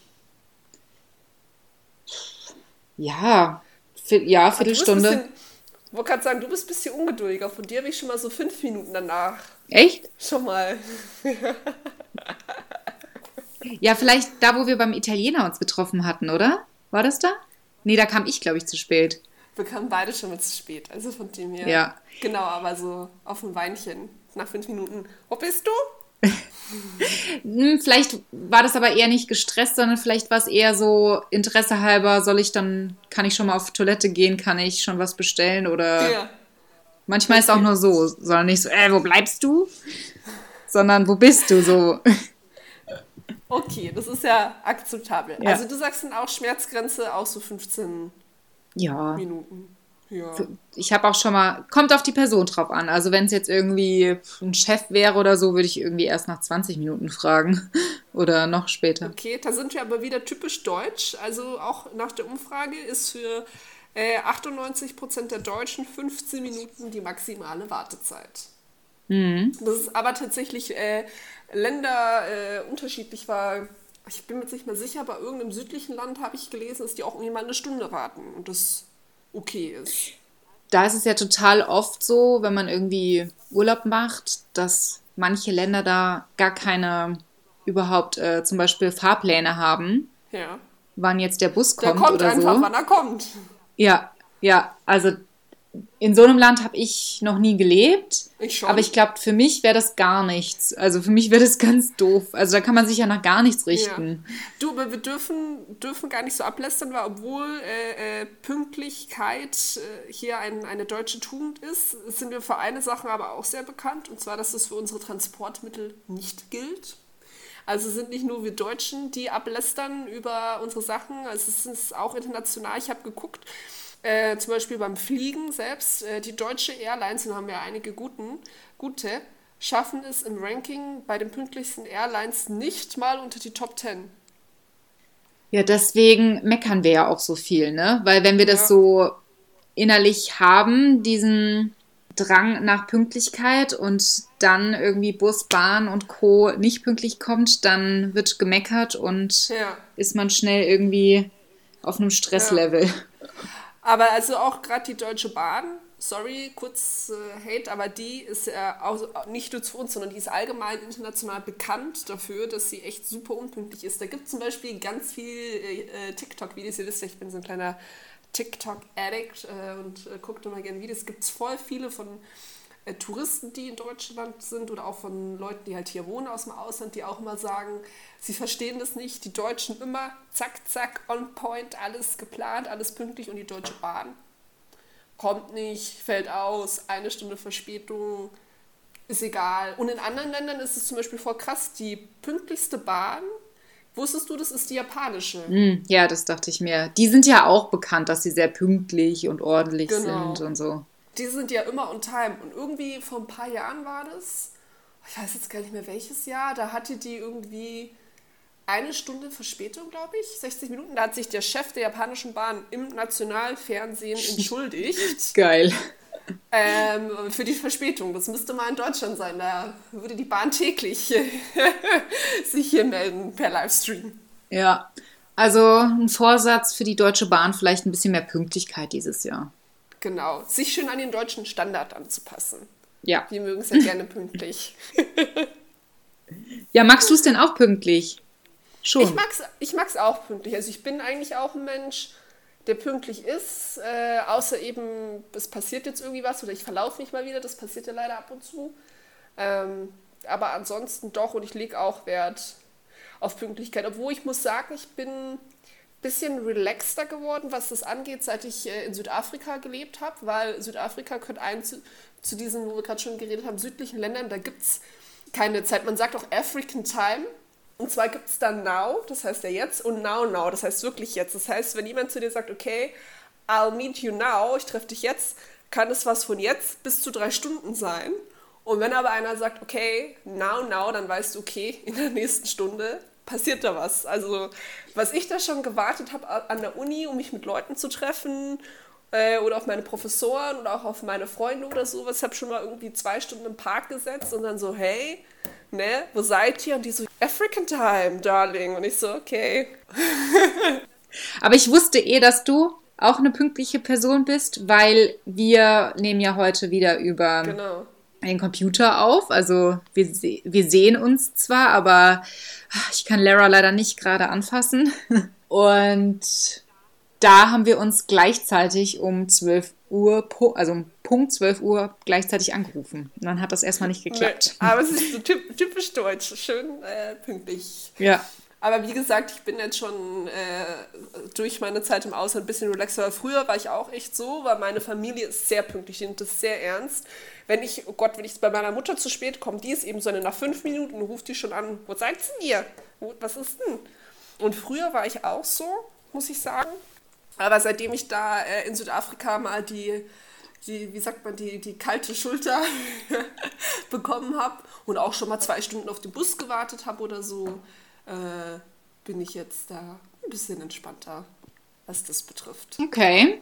ja, ja, Viertelstunde. Ich wollte gerade sagen, du bist ein bisschen ungeduldiger. Von dir habe ich schon mal so fünf Minuten danach. Echt? Schon mal. ja, vielleicht da, wo wir beim Italiener uns getroffen hatten, oder? War das da? Nee, da kam ich, glaube ich, zu spät. Wir kamen beide schon mal zu spät. Also von dem her. Ja. Genau, aber so auf ein Weinchen. Nach fünf Minuten. Wo bist du? Hm, vielleicht war das aber eher nicht gestresst, sondern vielleicht war es eher so Interesse halber, soll ich dann, kann ich schon mal auf Toilette gehen, kann ich schon was bestellen oder ja. manchmal ist es auch nur so, sondern nicht so, äh, wo bleibst du? Sondern wo bist du so? Okay, das ist ja akzeptabel. Ja. Also du sagst dann auch Schmerzgrenze auch so 15 ja. Minuten. Ja. Ich habe auch schon mal, kommt auf die Person drauf an. Also wenn es jetzt irgendwie ein Chef wäre oder so, würde ich irgendwie erst nach 20 Minuten fragen oder noch später. Okay, da sind wir aber wieder typisch deutsch. Also auch nach der Umfrage ist für äh, 98 Prozent der Deutschen 15 Minuten die maximale Wartezeit. Mhm. Das ist aber tatsächlich äh, Länder äh, unterschiedlich war. Ich bin mir jetzt nicht mehr sicher, bei irgendeinem südlichen Land habe ich gelesen, dass die auch irgendwie mal eine Stunde warten. Und das okay ist. Da ist es ja total oft so, wenn man irgendwie Urlaub macht, dass manche Länder da gar keine überhaupt äh, zum Beispiel Fahrpläne haben. Ja. Wann jetzt der Bus kommt, der kommt oder einfach, so. wann er kommt. Ja, ja, also in so einem Land habe ich noch nie gelebt. Ich schon. Aber ich glaube, für mich wäre das gar nichts. Also für mich wäre das ganz doof. Also da kann man sich ja nach gar nichts richten. Ja. Du, wir dürfen, dürfen gar nicht so ablästern, weil obwohl äh, äh, Pünktlichkeit äh, hier ein, eine deutsche Tugend ist, sind wir für eine Sache aber auch sehr bekannt. Und zwar, dass das für unsere Transportmittel nicht gilt. Also sind nicht nur wir Deutschen, die ablästern über unsere Sachen, also es ist auch international. Ich habe geguckt, äh, zum Beispiel beim Fliegen selbst, äh, die deutsche Airlines, und haben ja einige guten, gute, schaffen es im Ranking bei den pünktlichsten Airlines nicht mal unter die Top 10. Ja, deswegen meckern wir ja auch so viel, ne? Weil wenn wir das ja. so innerlich haben, diesen Drang nach Pünktlichkeit und dann irgendwie Bus, Bahn und Co. nicht pünktlich kommt, dann wird gemeckert und ja. ist man schnell irgendwie auf einem Stresslevel. Ja. Aber also auch gerade die Deutsche Bahn sorry, kurz äh, Hate, aber die ist ja auch, nicht nur zu uns, sondern die ist allgemein international bekannt dafür, dass sie echt super unpünktlich ist. Da gibt es zum Beispiel ganz viel äh, TikTok-Videos. Ihr wisst ja, ich bin so ein kleiner TikTok-Addict äh, und äh, guckt immer gerne Videos. Es gibt voll viele von äh, Touristen, die in Deutschland sind oder auch von Leuten, die halt hier wohnen aus dem Ausland, die auch mal sagen, sie verstehen das nicht. Die Deutschen immer zack, zack, on point, alles geplant, alles pünktlich und die Deutsche Bahn kommt nicht, fällt aus, eine Stunde Verspätung, ist egal. Und in anderen Ländern ist es zum Beispiel voll krass, die pünktlichste Bahn, wusstest du, das ist die japanische. Mm, ja, das dachte ich mir. Die sind ja auch bekannt, dass sie sehr pünktlich und ordentlich Genau. sind und so. Die sind ja immer on time. Und irgendwie vor ein paar Jahren war das, ich weiß jetzt gar nicht mehr welches Jahr, da hatte die irgendwie eine Stunde Verspätung, glaube ich, 60 Minuten. Da hat sich der Chef der japanischen Bahn im Nationalfernsehen entschuldigt. Geil. Ähm, für die Verspätung. Das müsste mal in Deutschland sein. Da würde die Bahn täglich sich hier melden per Livestream. Ja. Also ein Vorsatz für die Deutsche Bahn, vielleicht ein bisschen mehr Pünktlichkeit dieses Jahr. Genau. Sich schön an den deutschen Standard anzupassen. Ja. Wir mögen es ja gerne pünktlich. Ja, magst du es denn auch pünktlich? Schon. Ich mag's, ich mag's auch pünktlich. Also ich bin eigentlich auch ein Mensch, der pünktlich ist, äh, außer eben, es passiert jetzt irgendwie was oder ich verlaufe mich mal wieder, das passiert ja leider ab und zu. Ähm, aber ansonsten doch und ich lege auch Wert auf Pünktlichkeit. Obwohl ich muss sagen, ich bin ein bisschen relaxter geworden, was das angeht, seit ich äh, in Südafrika gelebt habe, weil Südafrika gehört ein zu, zu diesen, wo wir gerade schon geredet haben, südlichen Ländern, da gibt es keine Zeit. Man sagt auch African Time. Und zwar gibt es dann Now, das heißt ja jetzt, und Now Now, das heißt wirklich jetzt. Das heißt, wenn jemand zu dir sagt, okay, I'll meet you now, ich treffe dich jetzt, kann es was von jetzt bis zu drei Stunden sein. Und wenn aber einer sagt, okay, now, now, dann weißt du, okay, in der nächsten Stunde passiert da was. Also, was ich da schon gewartet habe an der Uni, um mich mit Leuten zu treffen äh, oder auf meine Professoren oder auch auf meine Freunde oder sowas, habe schon mal irgendwie zwei Stunden im Park gesetzt und dann so, hey, ne, wo seid ihr? Und die so, African Time, Darling. Und ich so, okay. Aber ich wusste eh, dass du auch eine pünktliche Person bist, weil wir nehmen ja heute wieder über Genau. den Computer auf. Also wir, se wir sehen uns zwar, aber ich kann Lara leider nicht gerade anfassen. Und da haben wir uns gleichzeitig um 12 Uhr, also um Punkt 12 Uhr gleichzeitig angerufen. Und dann hat das erstmal nicht geklappt. Aber es ist so typ, typisch deutsch, schön äh, pünktlich. Ja. Aber wie gesagt, ich bin jetzt schon äh, durch meine Zeit im Ausland ein bisschen relaxer. Weil Früher war ich auch echt so, weil meine Familie ist sehr pünktlich, die nimmt das sehr ernst. Wenn ich, oh Gott, wenn ich bei meiner Mutter zu spät komme, die ist eben so eine, nach fünf Minuten ruft die schon an, wo seid denn ihr? Was ist denn? Und früher war ich auch so, muss ich sagen. Aber seitdem ich da äh, in Südafrika mal die, die, wie sagt man, die, die kalte Schulter bekommen habe und auch schon mal zwei Stunden auf den Bus gewartet habe oder so, äh, bin ich jetzt da ein bisschen entspannter, was das betrifft. Okay.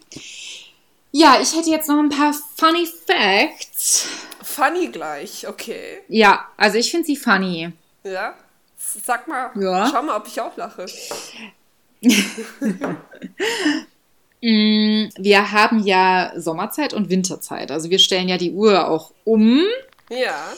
Ja, ich hätte jetzt noch ein paar funny Facts. Funny gleich, okay. Ja, also ich finde sie funny. Ja? Sag mal, Ja. schau mal, ob ich auch lache. Mm, Wir haben ja Sommerzeit und Winterzeit. Also wir stellen ja die Uhr auch um. Ja.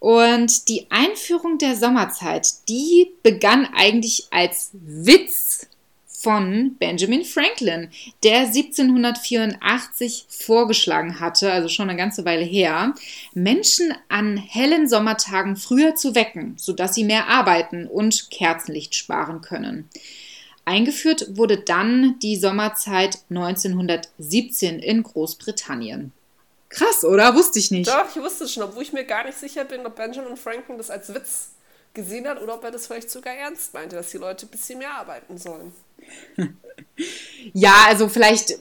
Und die Einführung der Sommerzeit, die begann eigentlich als Witz von Benjamin Franklin, der 1784 vorgeschlagen hatte, also schon eine ganze Weile her, Menschen an hellen Sommertagen früher zu wecken, sodass sie mehr arbeiten und Kerzenlicht sparen können. Eingeführt wurde dann die Sommerzeit 1917 in Großbritannien. Krass, oder? Wusste ich nicht. Doch, ich wusste es schon, obwohl ich mir gar nicht sicher bin, ob Benjamin Franklin das als Witz gesehen hat oder ob er das vielleicht sogar ernst meinte, dass die Leute ein bisschen mehr arbeiten sollen. Ja, also vielleicht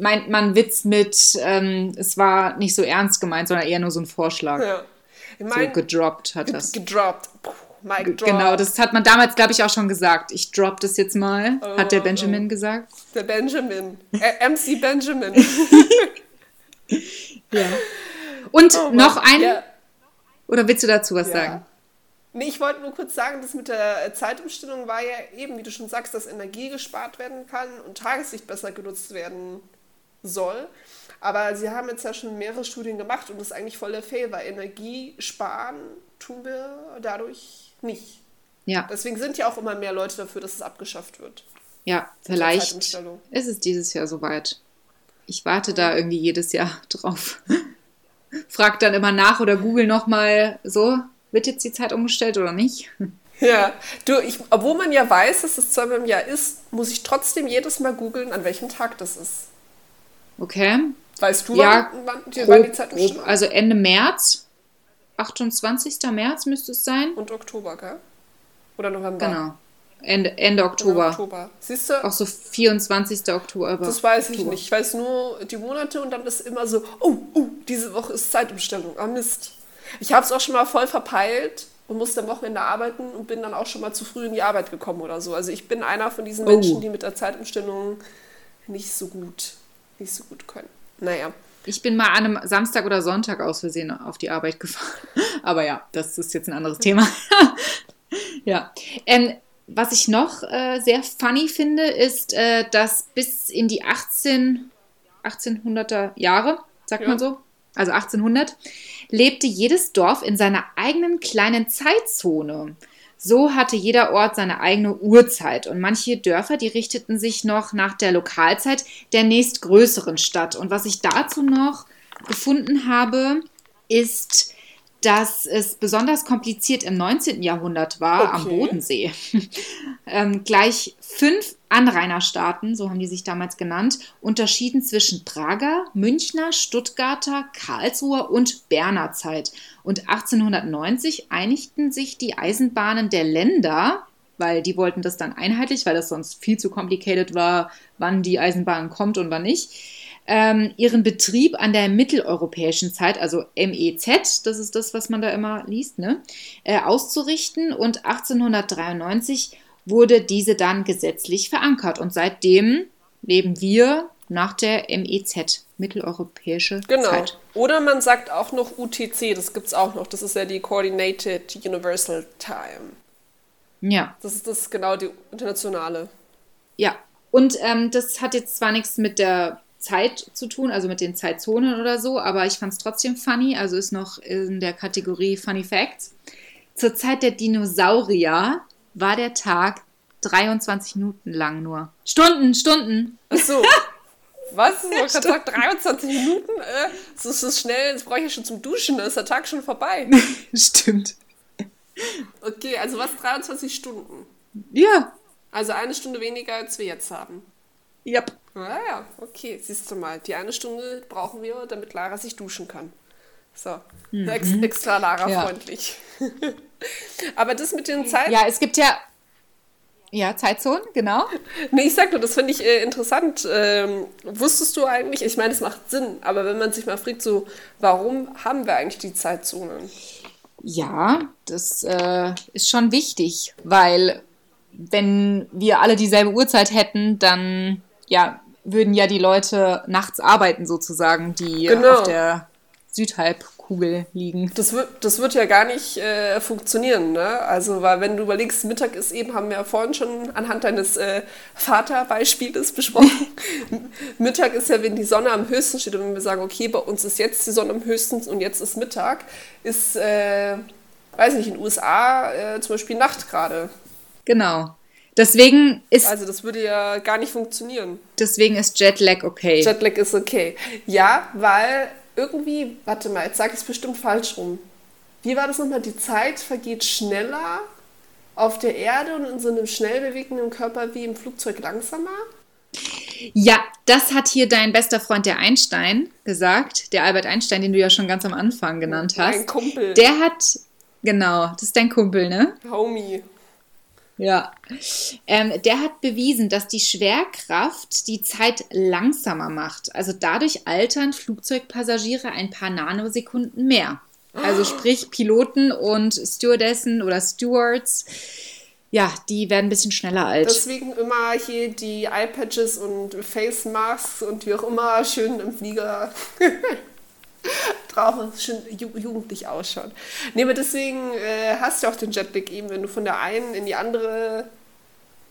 meint man Witz mit, ähm, es war nicht so ernst gemeint, sondern eher nur so ein Vorschlag. Ja. Ich So meine, gedroppt hat das. gedroppt. Puh, Mic drop. Genau, das hat man damals, glaube ich, auch schon gesagt. Ich drop das jetzt mal, hat der Oh, Benjamin gesagt. Der Benjamin. Äh, MC Benjamin. Ja. Und Oh noch ein, Ja. oder willst du dazu was Ja. sagen? Nee, ich wollte nur kurz sagen, das mit der äh, Zeitumstellung war ja eben, wie du schon sagst, dass Energie gespart werden kann und Tageslicht besser genutzt werden soll. Aber sie haben jetzt ja schon mehrere Studien gemacht und das ist eigentlich voll der Fail, weil Energie sparen tun wir dadurch nicht. Ja. Deswegen sind ja auch immer mehr Leute dafür, dass es abgeschafft wird. Ja, vielleicht ist es dieses Jahr soweit. Ich warte da irgendwie jedes Jahr drauf. Frag dann immer nach oder google nochmal so, wird jetzt die Zeit umgestellt oder nicht? Ja, du, ich, obwohl man ja weiß, dass es zweimal im Jahr ist, muss ich trotzdem jedes Mal googeln, an welchem Tag das ist. Okay. Weißt du, ja, wann, wann, die, grob, wann die Zeit grob. Also Ende März, 28. März müsste es sein. Und Oktober, gell? Oder November? Genau. Ende, Ende Oktober. Oktober. Siehst du? Auch so 24. Oktober. Das weiß ich Oktober. nicht. Ich weiß nur die Monate und dann ist immer so, oh, oh, diese Woche ist Zeitumstellung. Ah, Mist. Ich habe es auch schon mal voll verpeilt und musste am Wochenende arbeiten und bin dann auch schon mal zu früh in die Arbeit gekommen oder so. Also ich bin einer von diesen oh. Menschen, die mit der Zeitumstellung nicht so gut, nicht so gut können. Naja. Ich bin mal an einem Samstag oder Sonntag aus Versehen auf die Arbeit gefahren. Aber ja, das ist jetzt ein anderes Thema. ja. Ähm, was ich noch äh, sehr funny finde, ist, äh, dass bis in die 18, 1800er Jahre, sagt ja. man so, also 1800, lebte jedes Dorf in seiner eigenen kleinen Zeitzone. So hatte jeder Ort seine eigene Uhrzeit und manche Dörfer, die richteten sich noch nach der Lokalzeit der nächstgrößeren Stadt. Und was ich dazu noch gefunden habe, ist, dass es besonders kompliziert im 19. Jahrhundert war okay. am Bodensee. ähm, gleich fünf Anrainerstaaten, so haben die sich damals genannt, unterschieden zwischen Prager, Münchner, Stuttgarter, Karlsruher und Berner Zeit. Und 1890 einigten sich die Eisenbahnen der Länder, weil die wollten das dann einheitlich, weil das sonst viel zu complicated war, wann die Eisenbahn kommt und wann nicht ähm, ihren Betrieb an der mitteleuropäischen Zeit, also MEZ, das ist das, was man da immer liest, ne, äh, auszurichten. Und 1893 wurde diese dann gesetzlich verankert. Und seitdem leben wir nach der MEZ, mitteleuropäische genau. Zeit. Oder man sagt auch noch UTC, das gibt es auch noch. Das ist ja die Coordinated Universal Time. Ja. Das ist das genau die internationale. Ja. Und ähm, das hat jetzt zwar nichts mit der Zeit zu tun, also mit den Zeitzonen oder so, aber ich fand es trotzdem funny, also ist noch in der Kategorie Funny Facts. Zur Zeit der Dinosaurier war der Tag 23 Minuten lang nur. Stunden, Stunden. Ach so. Was? Gerade gesagt, 23 Minuten? Äh, das ist so schnell, das brauche ich ja schon zum Duschen, dann ist der Tag schon vorbei. Stimmt. Okay, also was 23 Stunden? Ja. Also eine Stunde weniger, als wir jetzt haben. Yep. Ah ja, okay, siehst du mal. Die eine Stunde brauchen wir, damit Lara sich duschen kann. So, mhm. Ex extra Lara-freundlich. Ja. Aber das mit den Zeiten. Ja, es gibt ja. Ja, Zeitzonen, genau. Nee, ich sag nur, das finde ich äh, interessant. Ähm, wusstest du eigentlich, ich meine, es macht Sinn, aber wenn man sich mal fragt, so, warum haben wir eigentlich die Zeitzonen? Ja, das äh, ist schon wichtig, weil wenn wir alle dieselbe Uhrzeit hätten, dann ja, würden ja die Leute nachts arbeiten sozusagen, die genau. auf der Südhalbkugel liegen. Das wird, das wird ja gar nicht äh, funktionieren, ne? Also, weil wenn du überlegst, Mittag ist eben, haben wir ja vorhin schon anhand deines äh, Vaterbeispieles besprochen. Mittag ist ja, wenn die Sonne am höchsten steht und wenn wir sagen, okay, bei uns ist jetzt die Sonne am höchsten und jetzt ist Mittag, ist, äh, weiß nicht, in den USA äh, zum Beispiel Nacht gerade. Genau. Deswegen ist. Also, das würde ja gar nicht funktionieren. Deswegen ist Jetlag okay. Jetlag ist okay. Ja, weil irgendwie, warte mal, jetzt sage ich es bestimmt falsch rum. Wie war das nochmal? Die Zeit vergeht schneller auf der Erde und in so einem schnell bewegenden Körper wie im Flugzeug langsamer? Ja, das hat hier dein bester Freund, der Einstein, gesagt. Der Albert Einstein, den du ja schon ganz am Anfang genannt hast. Mein Kumpel. Der hat, genau, das ist dein Kumpel, ne? Homie. Ja. Ähm, der hat bewiesen, dass die Schwerkraft die Zeit langsamer macht. Also dadurch altern Flugzeugpassagiere ein paar Nanosekunden mehr. Also sprich Piloten und Stewardessen oder Stewards, ja, die werden ein bisschen schneller alt. Deswegen immer hier die Eyepatches und Face Masks und wie auch immer schön im Flieger drauf schön jugendlich ausschaut. Nee, aber deswegen äh, hast du auch den Jetlag eben, wenn du von der einen in die andere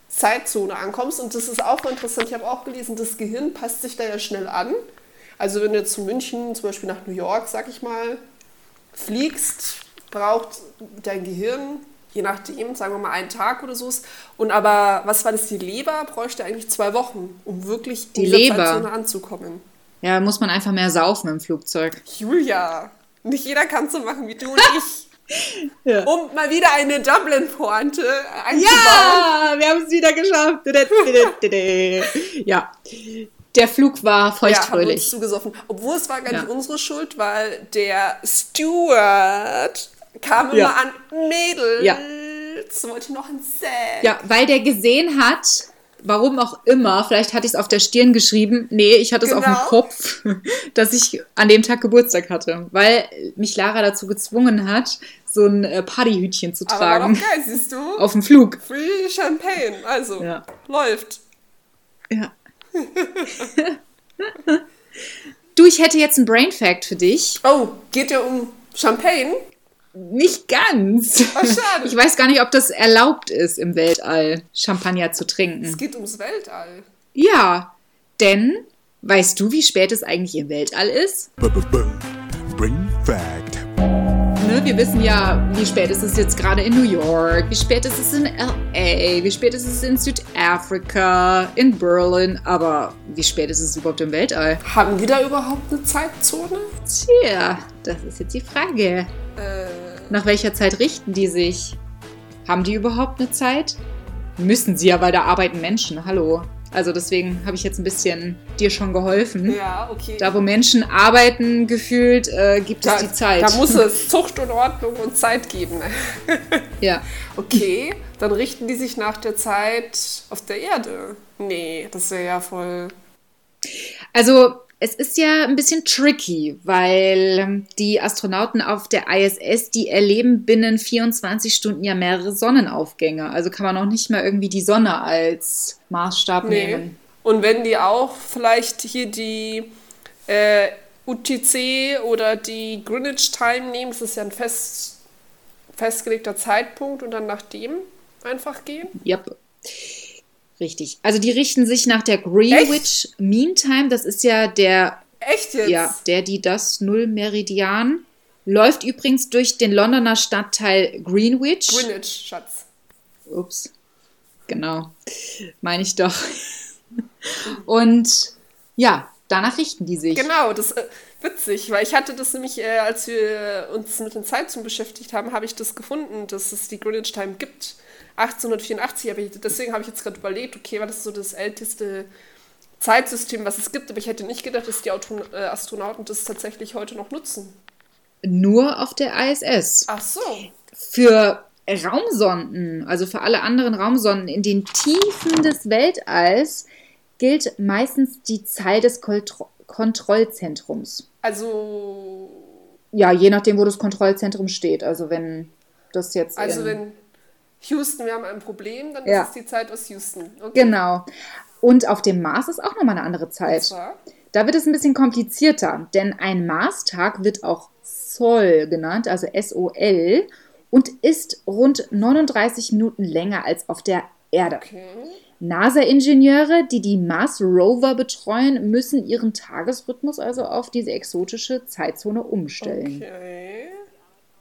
Zeitzone ankommst. Und das ist auch interessant. Ich habe auch gelesen, das Gehirn passt sich da ja schnell an. Also wenn du jetzt zu München, zum Beispiel nach New York, sag ich mal, fliegst, braucht dein Gehirn, je nachdem, sagen wir mal einen Tag oder so. Und aber, was war das, die Leber bräuchte eigentlich zwei Wochen, um wirklich die in Leber. Zeitzone anzukommen. Ja, muss man einfach mehr saufen im Flugzeug. Julia, nicht jeder kann so machen wie du und ich. Ja. Um mal wieder eine Dublin-Pointe einzubauen. Ja, wir haben es wieder geschafft. ja, der Flug war feuchtfröhlich. Ja, uns zugesoffen. Obwohl es war gar nicht ja. unsere Schuld, weil der Steward kam immer ja. an Mädels. Ja. Wollte noch ein Set. Ja, weil der gesehen hat, warum auch immer, vielleicht hatte ich es auf der Stirn geschrieben, nee, ich hatte genau. es auf dem genau. Kopf, dass ich an dem Tag Geburtstag hatte, weil mich Lara dazu gezwungen hat, so ein äh, Partyhütchen zu tragen. Aber geil, siehst du? Auf dem Flug. Free Champagne, also ja. läuft. Ja. du, ich hätte jetzt einen Brain Fact für dich. Oh, geht ja um Champagne? Nicht ganz. Ach, schade. Ich weiß gar nicht, ob das erlaubt ist, im Weltall Champagner zu trinken. Es geht ums Weltall. Ja, denn weißt du, wie spät es eigentlich im Weltall ist? Brain Fact. Ne, wir wissen ja, wie spät ist es jetzt gerade in New York, wie spät ist es in LA, wie spät ist es in Südafrika, in Berlin, aber wie spät ist es überhaupt im Weltall? Haben die da überhaupt eine Zeitzone? Tja, das ist jetzt die Frage. Äh. Nach welcher Zeit richten die sich? Haben die überhaupt eine Zeit? Müssen sie ja, weil da arbeiten Menschen. Hallo. Also deswegen habe ich jetzt ein bisschen dir schon geholfen. Ja, okay. Da, wo Menschen arbeiten, gefühlt, äh, gibt da, es die Zeit. Da muss es Zucht und Ordnung und Zeit geben. ja. Okay, dann richten die sich nach der Zeit auf der Erde. Nee, das wäre ja voll. Also es ist ja ein bisschen tricky, weil ähm, die Astronauten auf der ISS, die erleben binnen 24 Stunden ja mehrere Sonnenaufgänge. Also kann man auch nicht mehr irgendwie die Sonne als Maßstab nee. nehmen. Und wenn die auch vielleicht hier die äh, UTC oder die Greenwich Time nehmen, das ist ja ein fest, festgelegter Zeitpunkt und dann nach dem einfach gehen? Yep. Richtig. Also die richten sich nach der Greenwich Echt? Mean Time. Das ist ja der. Echt jetzt? Ja, der, die das Null-Meridian. Läuft übrigens durch den Londoner Stadtteil Greenwich. Greenwich, Schatz. Ups. Genau. Meine ich doch. Und ja, danach richten die sich. Genau, das ist äh, witzig, weil ich hatte das nämlich, äh, als wir uns mit den Zeitzonen beschäftigt haben, habe ich das gefunden, dass es die Greenwich Time gibt. 1884, aber ich, deswegen habe ich jetzt gerade überlegt, okay, war das so das älteste Zeitsystem, was es gibt, aber ich hätte nicht gedacht, dass die Auto äh, Astronauten das tatsächlich heute noch nutzen. Nur auf der ISS. Ach so. Für Raumsonden, also für alle anderen Raumsonden in den Tiefen des Weltalls, gilt meistens die Zahl des Kontro Kontrollzentrums. Also. Ja, je nachdem, wo das Kontrollzentrum steht. Also wenn das jetzt. Also wenn Houston, wir haben ein Problem, dann ja. ist es die Zeit aus Houston. Okay. Genau. Und auf dem Mars ist auch nochmal eine andere Zeit. Da wird es ein bisschen komplizierter, denn ein Marstag wird auch Sol genannt, also S-O-L, und ist rund 39 Minuten länger als auf der Erde. Okay. NASA-Ingenieure, die die Mars-Rover betreuen, müssen ihren Tagesrhythmus also auf diese exotische Zeitzone umstellen. Okay.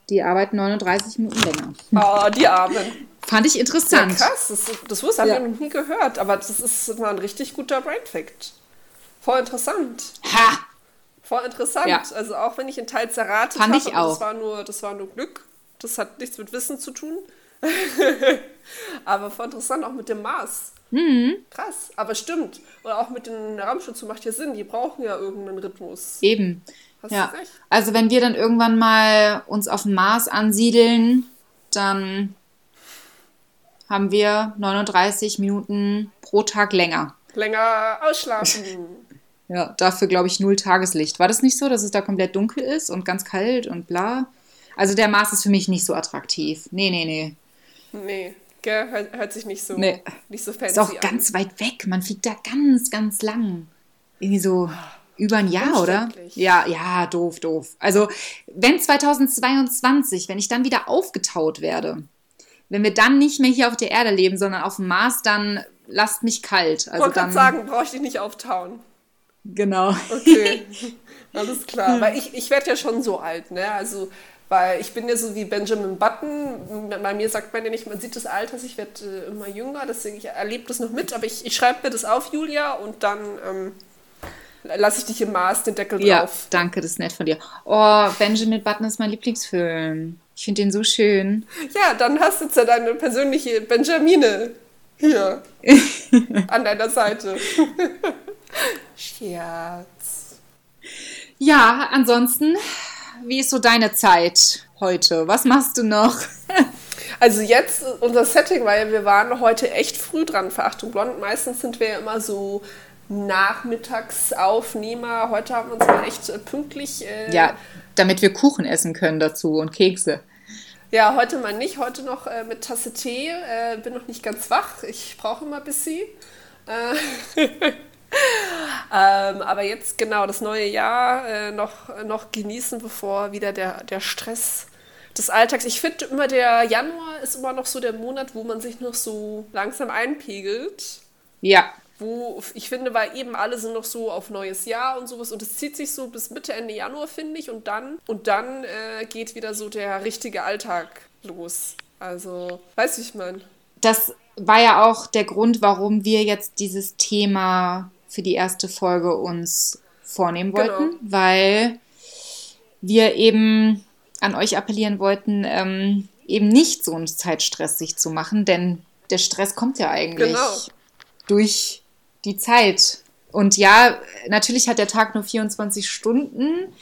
Die arbeiten 39 Minuten länger. Oh, die Armen. Fand ich interessant. Ja, krass, das, das wusste ich ja. noch nie gehört, aber das ist mal ein richtig guter Brain-Fact. Voll interessant. Ha! Voll interessant. Ja. Also auch wenn ich in Teils erratet habe, ich auch. Das, war nur, das war nur Glück. Das hat nichts mit Wissen zu tun. aber voll interessant, auch mit dem Mars. Mhm. Krass, aber stimmt. Oder auch mit den Raumschutzen macht ja Sinn. Die brauchen ja irgendeinen Rhythmus. Eben. Hast ja. Also wenn wir dann irgendwann mal uns auf dem Mars ansiedeln, dann haben wir 39 Minuten pro Tag länger. Länger ausschlafen. ja, dafür glaube ich null Tageslicht. War das nicht so, dass es da komplett dunkel ist und ganz kalt und bla? Also der Mars ist für mich nicht so attraktiv. Nee, nee, nee. Nee, gell? Hört, hört sich nicht so, nee. nicht so fancy Ist auch an. ganz weit weg. Man fliegt da ganz, ganz lang. Irgendwie so über ein Jahr, oder? Ja, ja, doof, doof. Also, wenn 2022, wenn ich dann wieder aufgetaut werde, wenn wir dann nicht mehr hier auf der Erde leben, sondern auf dem Mars, dann lasst mich kalt. Ich Also wollte dann, gerade sagen, brauche ich dich nicht auftauen. genau. Okay, alles klar. Weil ich, ich werde ja schon so alt, ne? Also, weil ich bin ja so wie Benjamin Button. Bei mir sagt man ja nicht, man sieht das Alter, ich werde äh, immer jünger, deswegen ich erlebe das noch mit. Aber ich, ich schreibe mir das auf, Julia, und dann ähm, lasse ich dich im Mars den Deckel Ja, drauf. danke, das ist nett von dir. Oh, Benjamin Button ist mein Lieblingsfilm. Ich finde den so schön. Ja, dann hast du jetzt ja deine persönliche Benjamine hier an deiner Seite. Scherz. Ja, ansonsten, wie ist so deine Zeit heute? Was machst du noch? Also jetzt, unser Setting war ja, wir waren heute echt früh dran für Achtung Blond. Meistens sind wir ja immer so Nachmittagsaufnehmer. Heute haben wir uns mal echt äh, pünktlich. Äh, Ja, damit wir Kuchen essen können dazu und Kekse. ja, heute mal nicht. Heute noch äh, mit Tasse Tee. Äh, bin noch nicht ganz wach. Ich brauche immer ein bisschen. Äh, ähm, aber jetzt genau das neue Jahr äh, noch, noch genießen, bevor wieder der, der Stress des Alltags. Ich finde immer, der Januar ist immer noch so der Monat, wo man sich noch so langsam einpegelt. Ja, Wo ich finde, weil eben alle sind noch so auf neues Jahr und sowas und es zieht sich so bis Mitte, Ende Januar, finde ich. Und dann, und dann äh, geht wieder so der richtige Alltag los. Also, wie ich meine? das war ja auch der Grund, warum wir jetzt dieses Thema für die erste Folge uns vornehmen Genau. wollten, weil wir eben an euch appellieren wollten, ähm, eben nicht so einen Zeitstress sich zu machen, denn der Stress kommt ja eigentlich Genau. durch die Zeit. Und ja, natürlich hat der Tag nur 24 Stunden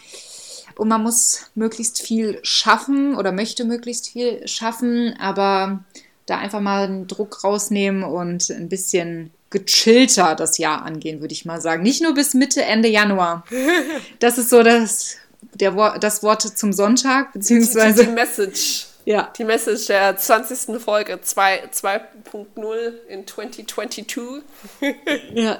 und man muss möglichst viel schaffen oder möchte möglichst viel schaffen, aber da einfach mal einen Druck rausnehmen und ein bisschen gechillter das Jahr angehen, würde ich mal sagen. Nicht nur bis Mitte, Ende Januar. Das ist so das, der, das Wort zum Sonntag, Die, die beziehungsweise, Message. Ja, Die Message der 20. Folge 2 2.0 in 2022. ja.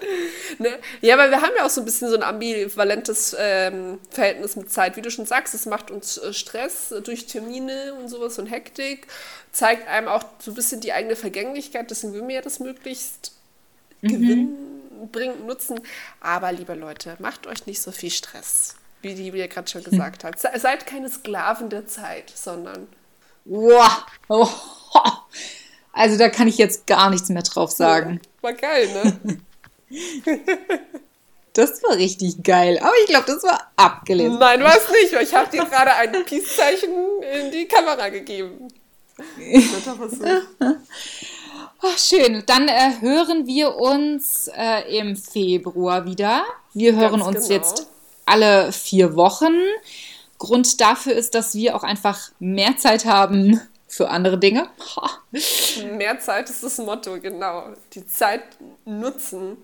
Ne? Ja, aber wir haben ja auch so ein bisschen so ein ambivalentes ähm, Verhältnis mit Zeit. Wie du schon sagst, es macht uns äh, Stress durch Termine und sowas und Hektik. Zeigt einem auch so ein bisschen die eigene Vergänglichkeit. Deswegen will mir ja das möglichst gewinnbringend nutzen. Aber liebe Leute, macht euch nicht so viel Stress, wie die Julia gerade schon gesagt hat. Se seid keine Sklaven der Zeit, sondern Wow. Oh. Also da kann ich jetzt gar nichts mehr drauf sagen. war geil, ne? Das war richtig geil. Aber ich glaube, das war abgelesen. Nein, war es nicht. Ich habe dir gerade ein Peace-Zeichen in die Kamera gegeben. Ach, schön. Dann äh, hören wir uns äh, im Februar wieder. Wir hören Ganz uns genau. jetzt alle vier Wochen. Grund dafür ist, dass wir auch einfach mehr Zeit haben für andere Dinge. Ha. Mehr Zeit ist das Motto, genau. Die Zeit nutzen.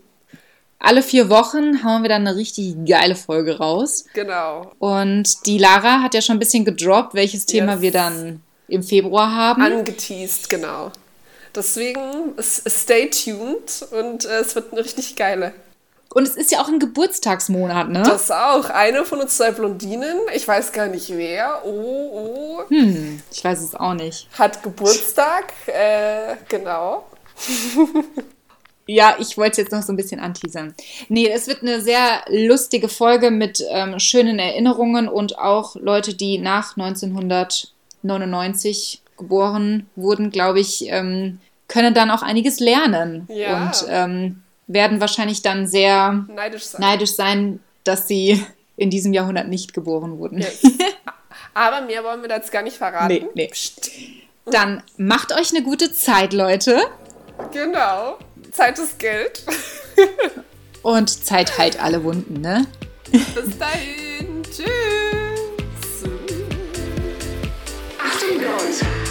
Alle vier Wochen hauen wir dann eine richtig geile Folge raus. Genau. Und die Lara hat ja schon ein bisschen gedroppt, welches Thema Yes. wir dann im Februar haben. Angeteased, genau. Deswegen stay tuned und äh, es wird eine richtig geile. Und es ist ja auch ein Geburtstagsmonat, ne? Das auch. Eine von uns zwei Blondinen, ich weiß gar nicht wer, oh, oh, hm, ich weiß es auch nicht. hat Geburtstag. Äh, genau. Ja, ich wollte jetzt noch so ein bisschen anteasern. Nee, es wird eine sehr lustige Folge mit ähm, schönen Erinnerungen und auch Leute, die nach 1999 geboren wurden, glaube ich, ähm, können dann auch einiges lernen Ja. und ähm, werden wahrscheinlich dann sehr neidisch sein, neidisch sein dass sie in diesem Jahrhundert nicht geboren wurden. Yes. Aber mehr wollen wir dazu gar nicht verraten. Nee, nee. Dann macht euch eine gute Zeit, Leute. Genau. Zeit ist Geld. Und Zeit heilt alle Wunden, ne? Bis dahin. Tschüss. Achtung, Leute.